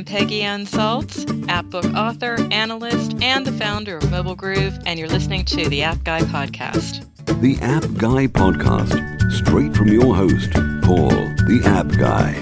I'm Peggy Ann Salz, app book author, analyst, and the founder of Mobile Groove, and you're listening to the App Guy Podcast. The App Guy Podcast, straight from your host, Paul, the App Guy,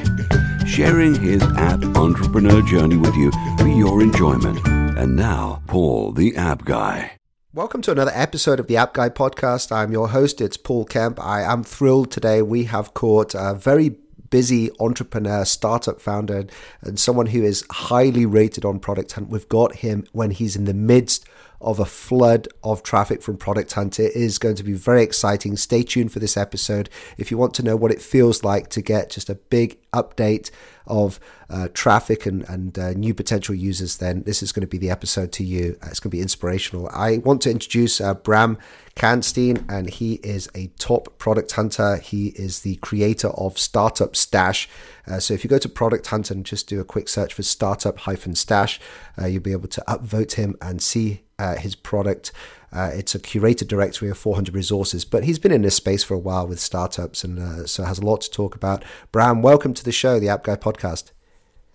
sharing his app entrepreneur journey with you for your enjoyment. And now, Paul, the App Guy. Welcome to another episode of the App Guy podcast. I'm your host, it's Paul Kemp. I am thrilled today. We have caught a very busy entrepreneur, startup founder, and someone who is highly rated on Product Hunt. We've got him when he's in the midst of a flood of traffic from Product Hunt. It is going to be very exciting. Stay tuned for this episode if you want to know what it feels like to get just a big update of uh, traffic and, and uh, new potential users. Then this is going to be the episode to you. Uh, it's going to be inspirational. I want to introduce uh, Bram Kanstein, and he is a top product hunter. He is the creator of Startup Stash. Uh, so if you go to Product Hunt and just do a quick search for Startup hyphen Stash, uh, you'll be able to upvote him and see uh, his product. Uh, it's a curated directory of 400 resources, but he's been in this space for a while with startups and uh, so has a lot to talk about. Bram, welcome to the show, the App Guy podcast.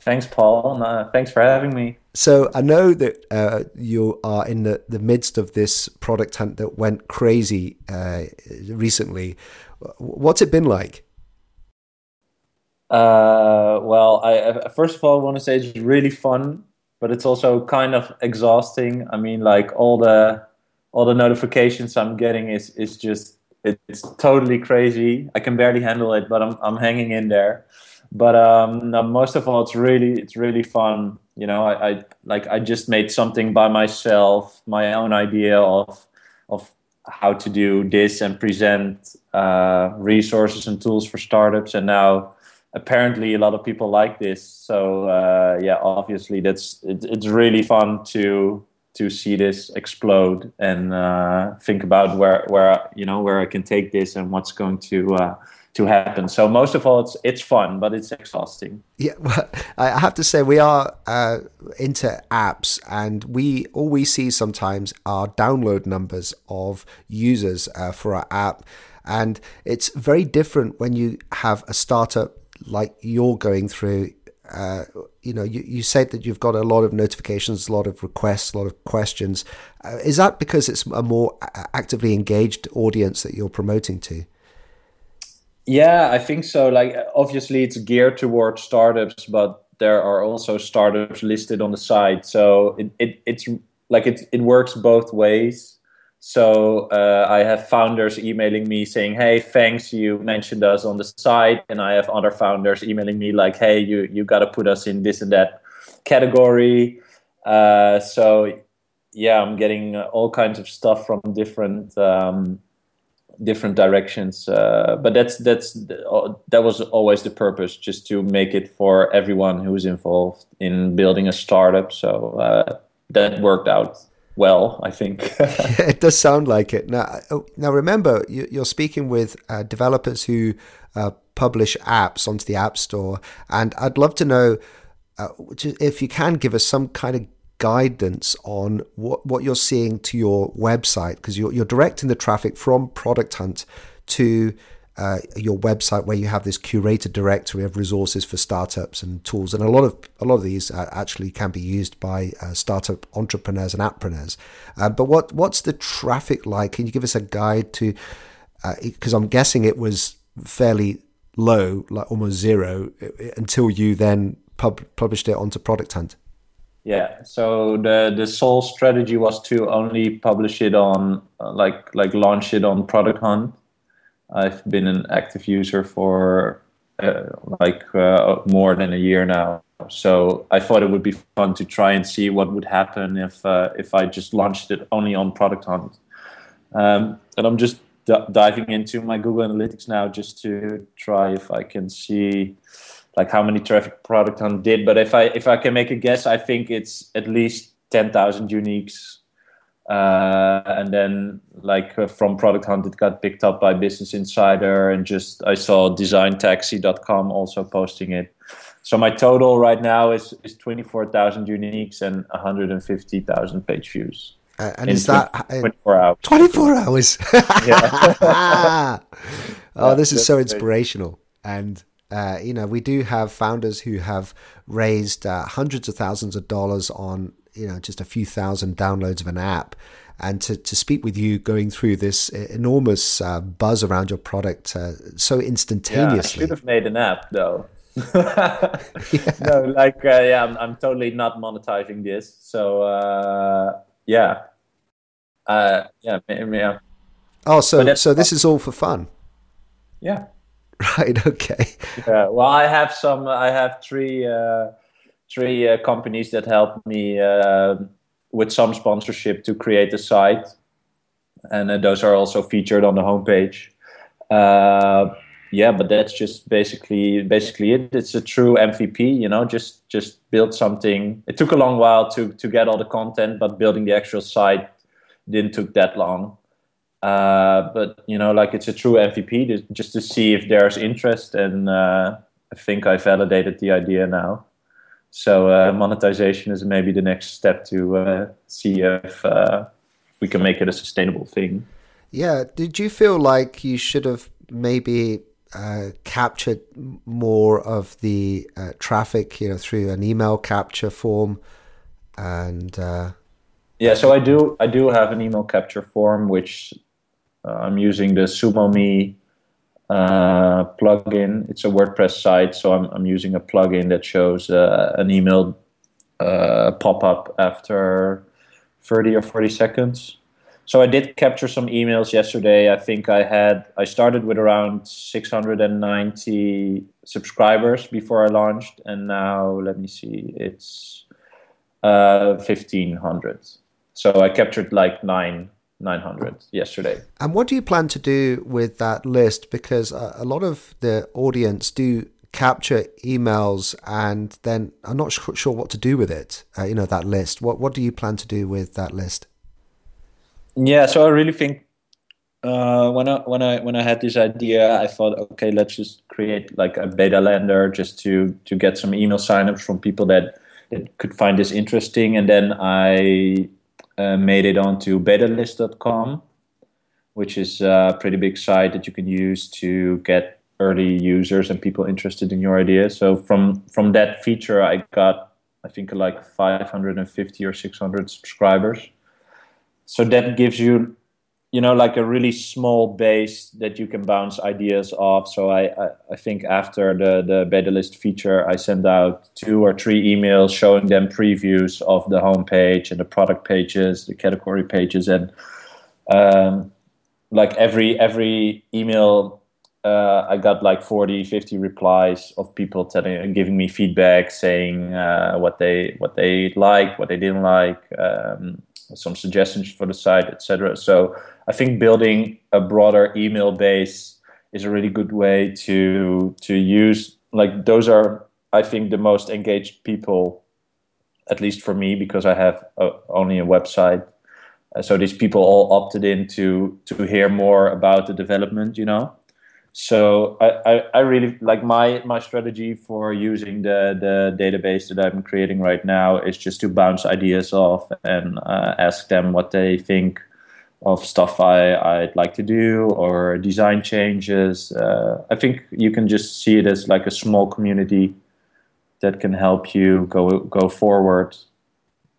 Thanks, Paul. Uh, thanks for having me. So I know that uh, you are in the, the midst of this product hunt that went crazy uh, recently. What's it been like? Uh, well, I first of all I want to say it's really fun but it's also kind of exhausting. I mean, like all the all the notifications I'm getting is is just it's totally crazy. I can barely handle it, but I'm I'm hanging in there. But um, no, most of all, it's really it's really fun. You know, I, I like I just made something by myself, my own idea of of how to do this and present uh, resources and tools for startups, and now apparently a lot of people like this. So uh, yeah, obviously that's it, it's really fun to to see this explode and uh, think about where where you know where I can take this and what's going to. Uh, to happen. So most of all, it's it's fun, but it's exhausting. Yeah, well, I have to say we are uh, into apps, and we all we see sometimes are download numbers of users uh, for our app, and it's very different when you have a startup like you're going through, uh, you know, you, you said that you've got a lot of notifications, a lot of requests, a lot of questions. Uh, is that because it's a more actively engaged audience that you're promoting to? Yeah, I think so. Like, obviously, it's geared towards startups, but there are also startups listed on the site. So it, it it's like it, it works both ways. So uh, I have founders emailing me saying, "Hey, thanks, you mentioned us on the site," and I have other founders emailing me like, "Hey, you you got to put us in this and that category." Uh, so yeah, I'm getting all kinds of stuff from different um, different directions. Uh, but that's that's that was always the purpose, just to make it for everyone who's involved in building a startup. So uh, that worked out well, I think. it does sound like it. Now, oh, now remember, you're speaking with uh, developers who uh, publish apps onto the App Store, and I'd love to know uh, if you can give us some kind of guidance on what, what you're seeing to your website, because you're, you're directing the traffic from Product Hunt to uh, your website where you have this curated directory of resources for startups and tools, and a lot of a lot of these uh, actually can be used by uh, startup entrepreneurs and appreneurs. Uh, but what what's the traffic like? Can you give us a guide to? Because uh, I'm guessing it was fairly low, like almost zero, until you then pub- published it onto Product Hunt. Yeah. So the the sole strategy was to only publish it on like like launch it on Product Hunt I've been an active user for uh, like uh, more than a year now. So I thought it would be fun to try and see what would happen if uh, if I just launched it only on Product Hunt. Um, and I'm just d- diving into my Google Analytics now just to try if I can see like how many traffic Product Hunt did. But if I if I can make a guess, I think it's at least ten thousand uniques uh, and then like uh, from product hunt it got picked up by business insider and just i saw designtaxi.com also posting it. So my total right now is, is 24000 uniques and 150000 page views. Uh, and is that 24 hours. 24 hours? Oh this is so inspirational. And Uh, you know, we do have founders who have raised uh, hundreds of thousands of dollars on you know just a few thousand downloads of an app and to, to speak with you going through this enormous uh, buzz around your product uh, so instantaneously. Yeah, I should have made an app though. yeah. No, like uh, yeah, I'm, I'm totally not monetizing this. So uh, yeah, uh, yeah, yeah. Oh, so so this is all for fun. Yeah. Right. Okay. Yeah. Well, I have some. I have three uh, three uh, companies that helped me uh, with some sponsorship to create the site, and uh, those are also featured on the homepage. Uh, yeah, but that's just basically basically it. It's a true MVP, you know. Just just build something. It took a long while to to get all the content, but building the actual site didn't took that long. Uh, but you know, like it's a true MVP just to see if there's interest, and uh, I think I validated the idea now. So uh, monetization is maybe the next step to uh, see if uh, we can make it a sustainable thing. Yeah. Did you feel like you should have maybe uh, captured more of the uh, traffic, you know, through an email capture form, and uh... yeah. So I do. I do have an email capture form, which I'm using the SumoMe uh, plugin. It's a WordPress site, so I'm, I'm using a plugin that shows uh, an email uh, pop up after 30 or 40 seconds. So I did capture some emails yesterday. I think I had I started with around 690 subscribers before I launched, and now let me see, it's uh, 1500. So I captured like nine 900 yesterday. And what do you plan to do with that list? Because a lot of the audience do capture emails and then I'm not sure what to do with it. Uh, you know that list. What what do you plan to do with that list? Yeah, so I really think uh, when I when I when I had this idea, I thought, okay, let's just create like a beta lander just to to get some email signups from people that that could find this interesting, and then I uh, made it onto betalist.com, which is a pretty big site that you can use to get early users and people interested in your idea. So from from that feature, I got I think like 550 or 600 subscribers. So that gives you you know like a really small base that you can bounce ideas off. So i i, I think after the the beta list feature i send out two or three emails showing them previews of the homepage and the product pages the category pages. And um, like every every email uh, I got like 40, 50 replies of people telling, giving me feedback, saying uh, what they what they liked, what they didn't like, um, some suggestions for the site, etc. So I think building a broader email base is a really good way to to use. Like those are, I think, the most engaged people, at least for me, because I have a, only a website. Uh, so these people all opted in to to hear more about the development. You know. So I, I, I, really like my my strategy for using the the database that I'm creating right now is just to bounce ideas off and uh, ask them what they think of stuff I, I'd like to do or design changes. Uh, I think you can just see it as like a small community that can help you go go forward.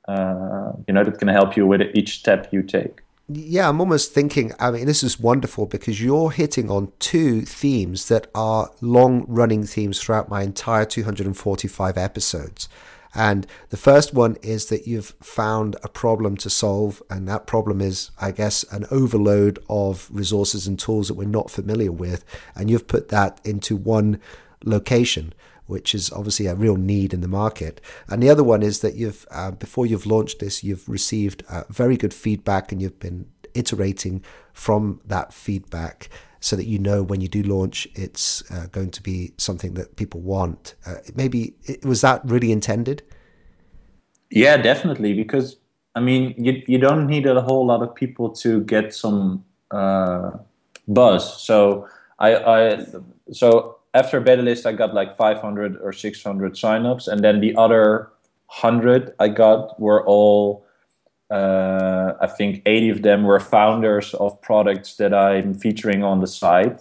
Uh, you know, that can help you with each step you take. Yeah, I'm almost thinking. I mean, this is wonderful because you're hitting on two themes that are long running themes throughout my entire 245 episodes. And the first one is that you've found a problem to solve, and that problem is, I guess, an overload of resources and tools that we're not familiar with. And you've put that into one location, which is obviously a real need in the market. And the other one is that you've, uh, before you've launched this, you've received uh, very good feedback and you've been iterating from that feedback so that you know when you do launch it's uh, going to be something that people want. Uh, maybe was that really intended? Yeah, definitely. Because I mean, you you don't need a whole lot of people to get some uh, buzz. So I, I so after beta list, I got like 500 or 600 signups, and then the other hundred I got were all uh, I think 80 of them were founders of products that I'm featuring on the site.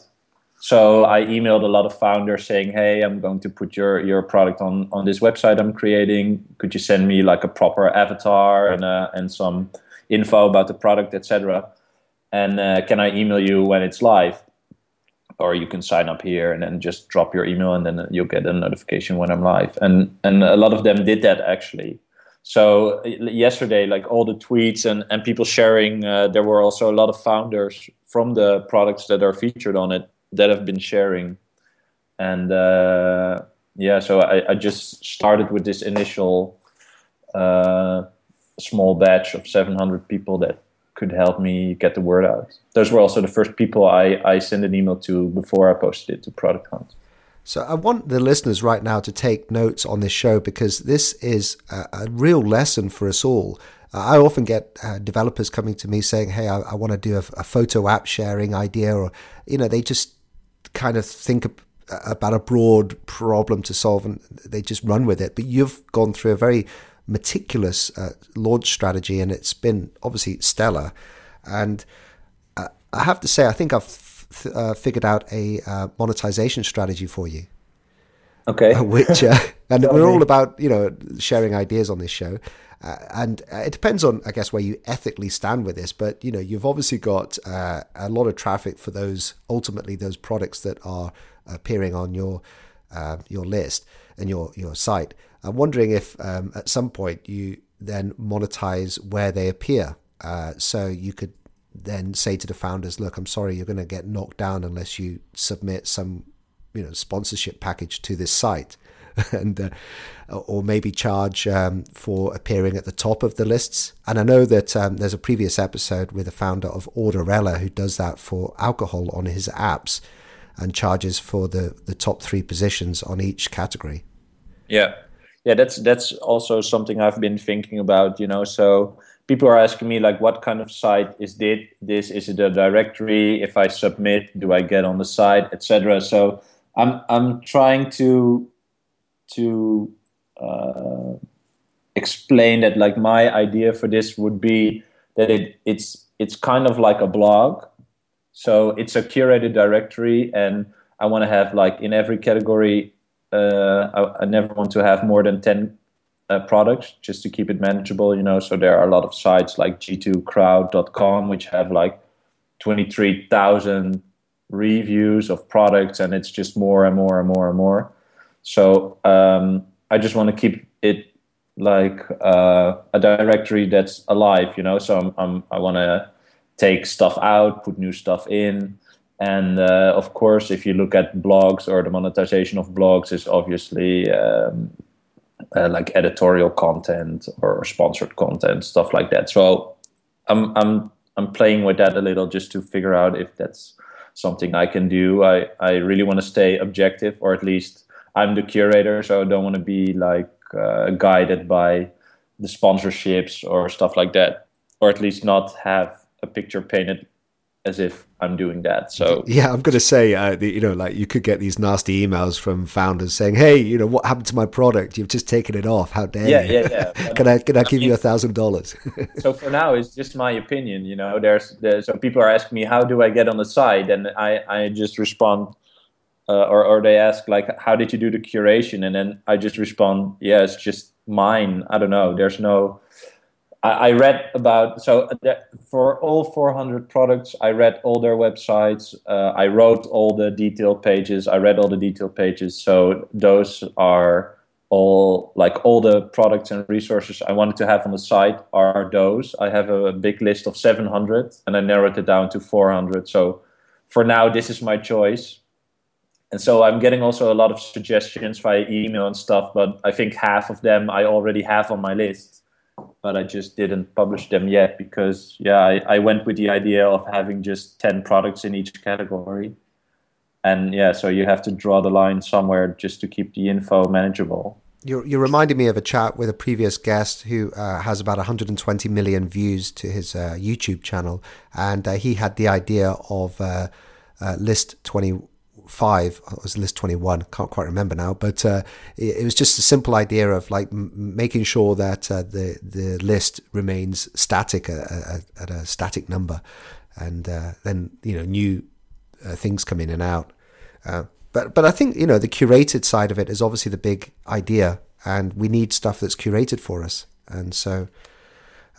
so I emailed a lot of founders saying, "Hey, I'm going to put your your product on on this website I'm creating. Could you send me like a proper avatar and uh, and some info about the product, etc. And uh, can I email you when it's live?" Or you can sign up here and then just drop your email, and then you'll get a notification when I'm live. And and a lot of them did that actually. So yesterday, like all the tweets and, and people sharing, uh, there were also a lot of founders from the products that are featured on it that have been sharing and uh, yeah so I, I, just started with this initial uh, small batch of 700 people that could help me get the word out those were also the first people i, I sent an email to before i posted it to product hunt so I want the listeners right now to take notes on this show because this is a, a real lesson for us all. Uh, I often get uh, developers coming to me saying, "Hey, I, I want to do a, a, photo app sharing idea," or you know, they just kind of think about a broad problem to solve and they just run with it. But you've gone through a very meticulous uh, launch strategy and it's been obviously stellar. And uh, I have to say, I think I've f- uh, figured out a uh, monetization strategy for you. Okay. which, uh, and we're all about, you know, sharing ideas on this show. Uh, and it depends on, I guess, where you ethically stand with this. But you know, you've obviously got uh, a lot of traffic for those ultimately those products that are appearing on your your list and your your site. I'm wondering if um, at some point you then monetize where they appear. Uh, so you could then say to the founders, "Look, I'm sorry, you're going to get knocked down unless you submit some, you know, sponsorship package to this site." and uh, or maybe charge um, for appearing at the top of the lists. And I know that um, there's a previous episode with the founder of Orderella who does that for alcohol on his apps and charges for the the top three positions on each category. Yeah, yeah, that's that's also something I've been thinking about. You know, so people are asking me like what kind of site is this? Is it a directory? If i submit do i get on the site etc so i'm i'm trying to to uh, explain that like my idea for this would be that it it's it's kind of like a blog. So it's a curated directory and i want to have like in every category uh, I, I, never want to have more than 10 uh, products just to keep it manageable you know so there are a lot of sites like g2crowd.com which have like 23000 reviews of products and it's just more and more and more and more so um, I just want to keep it like uh, a directory that's alive, you know. So I'm, I'm i want to take stuff out, put new stuff in, and uh, of course, if you look at blogs or the monetization of blogs, is obviously um, uh, like editorial content or sponsored content, stuff like that. So I'm I'm I'm playing with that a little just to figure out if that's something I can do. I I really want to stay objective, or at least I'm the curator, so I don't want to be like uh, guided by the sponsorships or stuff like that, or at least not have a picture painted as if I'm doing that. So yeah, I'm going to say, uh, the, you know, like you could get these nasty emails from founders saying, "Hey, you know, what happened to my product? You've just taken it off. How dare yeah, you? Yeah, yeah, can I can I, I give mean, you a thousand dollars?" So for now, it's just my opinion. You know, there's, there's so people are asking me, "How do I get on the site?" And I I just respond uh, or, or they ask like how did you do the curation and then i just respond yeah it's just mine i don't know there's no i, read about so for all 400 products i read all their websites uh, i wrote all the detailed pages i read all the detailed pages so those are all like all the products and resources i wanted to have on the site are those. I have a big list of 700 and i narrowed it down to 400 so for now this is my choice. And so I'm getting also a lot of suggestions via email and stuff, but I think half of them I already have on my list, but I just didn't publish them yet because, yeah, I, I went with the idea of having just 10 products in each category. And yeah, so you have to draw the line somewhere just to keep the info manageable. You're, you're reminding me of a chat with a previous guest who uh, has about 120 million views to his uh, YouTube channel. And uh, he had the idea of uh, uh, list 20 five. It was list twenty one. Can't quite remember now, but uh, it, it, was just a simple idea of like m- making sure that uh, the the list remains static at, at, at a static number, and uh, then you know new uh, things come in and out. Uh, but but I think you know the curated side of it is obviously the big idea, and we need stuff that's curated for us. And so,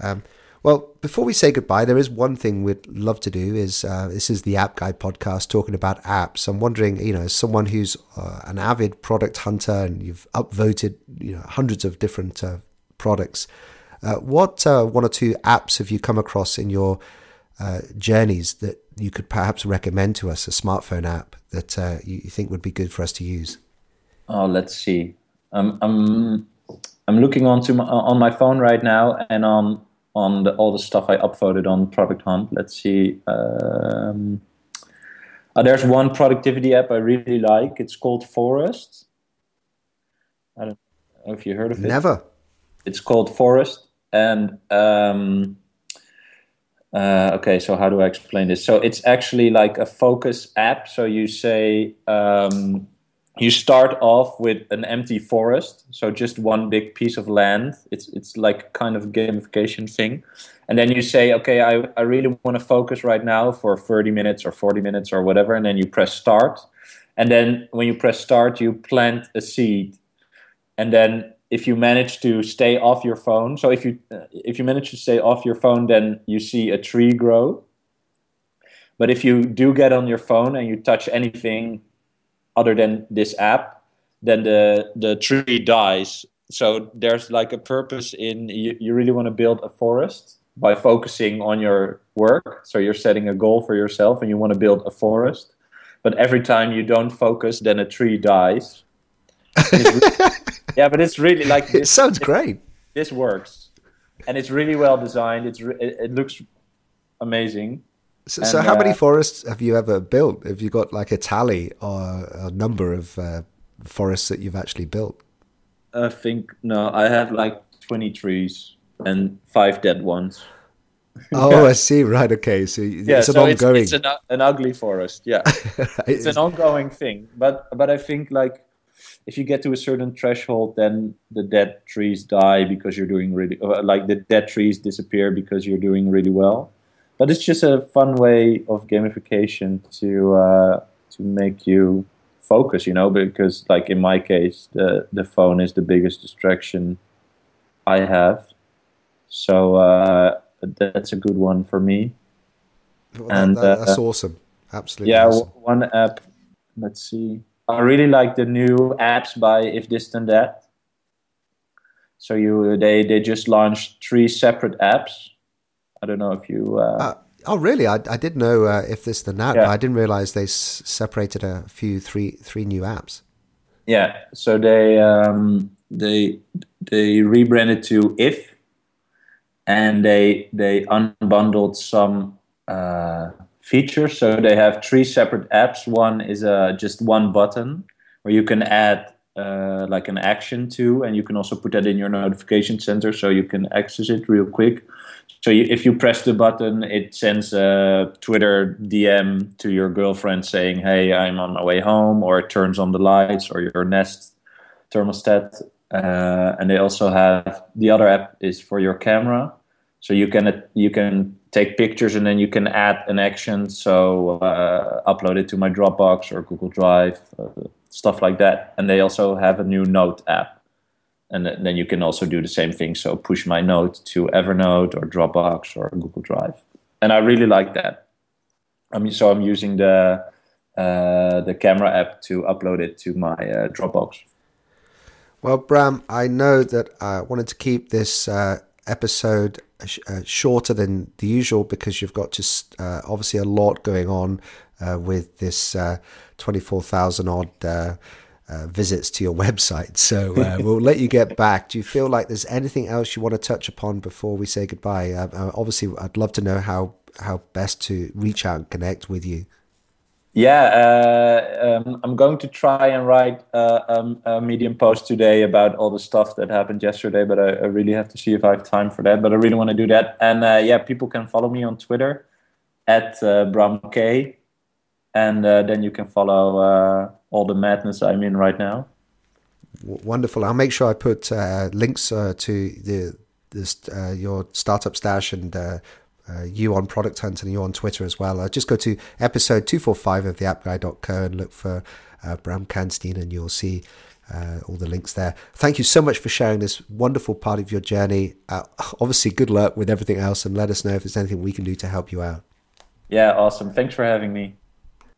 um, well, before we say goodbye, there is one thing we'd love to do. Is uh, this is the App Guy podcast talking about apps? I'm wondering, you know, as someone who's uh, an avid product hunter and you've upvoted, you know, hundreds of different uh, products, uh, what uh, one or two apps have you come across in your uh, journeys that you could perhaps recommend to us? A smartphone app that you, you think would be good for us to use? Oh, let's see. Um, I'm I'm looking onto my, on my phone right now and on on the, all the stuff I upvoted on Product Hunt. Let's see. Um, uh, there's one productivity app I really like. It's called Forest. I don't know if you heard of it. Never. It's called Forest, and um, uh, okay. So how do I explain this? So it's actually like a focus app. So you say. Um, you start off with an empty forest, so just one big piece of land. It's it's like kind of gamification thing, and then you say, okay, I, I really want to focus right now for 30 minutes or 40 minutes or whatever, and then you press start, and then when you press start, you plant a seed, and then if you manage to stay off your phone, so if you uh, if you manage to stay off your phone, then you see a tree grow. But if you do get on your phone and you touch anything other than this app, then the the tree dies. So there's like a purpose in you, you really want to build a forest by focusing on your work. So you're setting a goal for yourself and you want to build a forest. But every time you don't focus, then a tree dies. yeah, but it's really like this, it sounds great. This works, and it's really well designed. It's re- it, it looks amazing. So, and, so how uh, many forests have you ever built? Have you got like a tally or a number of uh, forests that you've actually built? I think no, I have like twenty trees and five dead ones. Oh, I see. Right. Okay. So yeah, it's an so ongoing. It's, it's an, an, ugly forest. Yeah, it's an ongoing thing. But but I think like if you get to a certain threshold, then the dead trees die because you're doing really like the dead trees disappear because you're doing really well but it's just a fun way of gamification to uh, to make you focus. You know, because like in my case, the the phone is the biggest distraction I have. So uh, that's a good one for me. Well, and that, that's uh, awesome. Absolutely. Yeah, awesome. one app. Let's see. I really like the new apps by If This Then That. So you they they just launched three separate apps I don't know if you. Uh, uh, oh, really? I, I did know uh, if this then that, yeah. but I didn't realize they s- separated a few three three new apps. Yeah, so they um, they they rebranded to If, and they they unbundled some uh, features. So they have three separate apps. One is uh, just one button where you can add uh, like an action to, and you can also put that in your notification center so you can access it real quick. So you, if you press the button, it sends a Twitter DM to your girlfriend saying, "Hey, I'm on my way home," or it turns on the lights or your Nest thermostat. Uh, and they also have the other app is for your camera, so you can you can take pictures and then you can add an action. So uh, upload it to my Dropbox or Google Drive, uh, stuff like that. And they also have a new Note app and then you can also do the same thing. So push my note to Evernote or Dropbox or Google Drive, and I really like that. I mean, so I'm using the uh, the camera app to upload it to my uh, Dropbox. Well, Bram, I know that I wanted to keep this uh, episode uh, shorter than the usual because you've got just uh, obviously a lot going on uh, with this 24,000 odd uh, visits to your website. So uh, we'll let you get back. Do you feel like there's anything else you want to touch upon before we say goodbye? Uh, uh, obviously, I'd love to know how how best to reach out and connect with you. Yeah, uh, um, I'm going to try and write uh, um, a Medium post today about all the stuff that happened yesterday, but I, I, really have to see if I have time for that. But I really want to do that. And yeah, people can follow me on Twitter at uh, Bram K, and then you can follow all the madness I'm in right now. Wonderful. I'll make sure I put uh, links uh, to the this uh, your startup stash and uh, uh, you on Product Hunt and you on Twitter as well. Uh, just go to episode 245 of the appguy.co and look for uh, Bram Kanstein and you'll see uh, all the links there. Thank you so much for sharing this wonderful part of your journey. Uh, obviously, good luck with everything else and let us know if there's anything we can do to help you out. Yeah, awesome. Thanks for having me.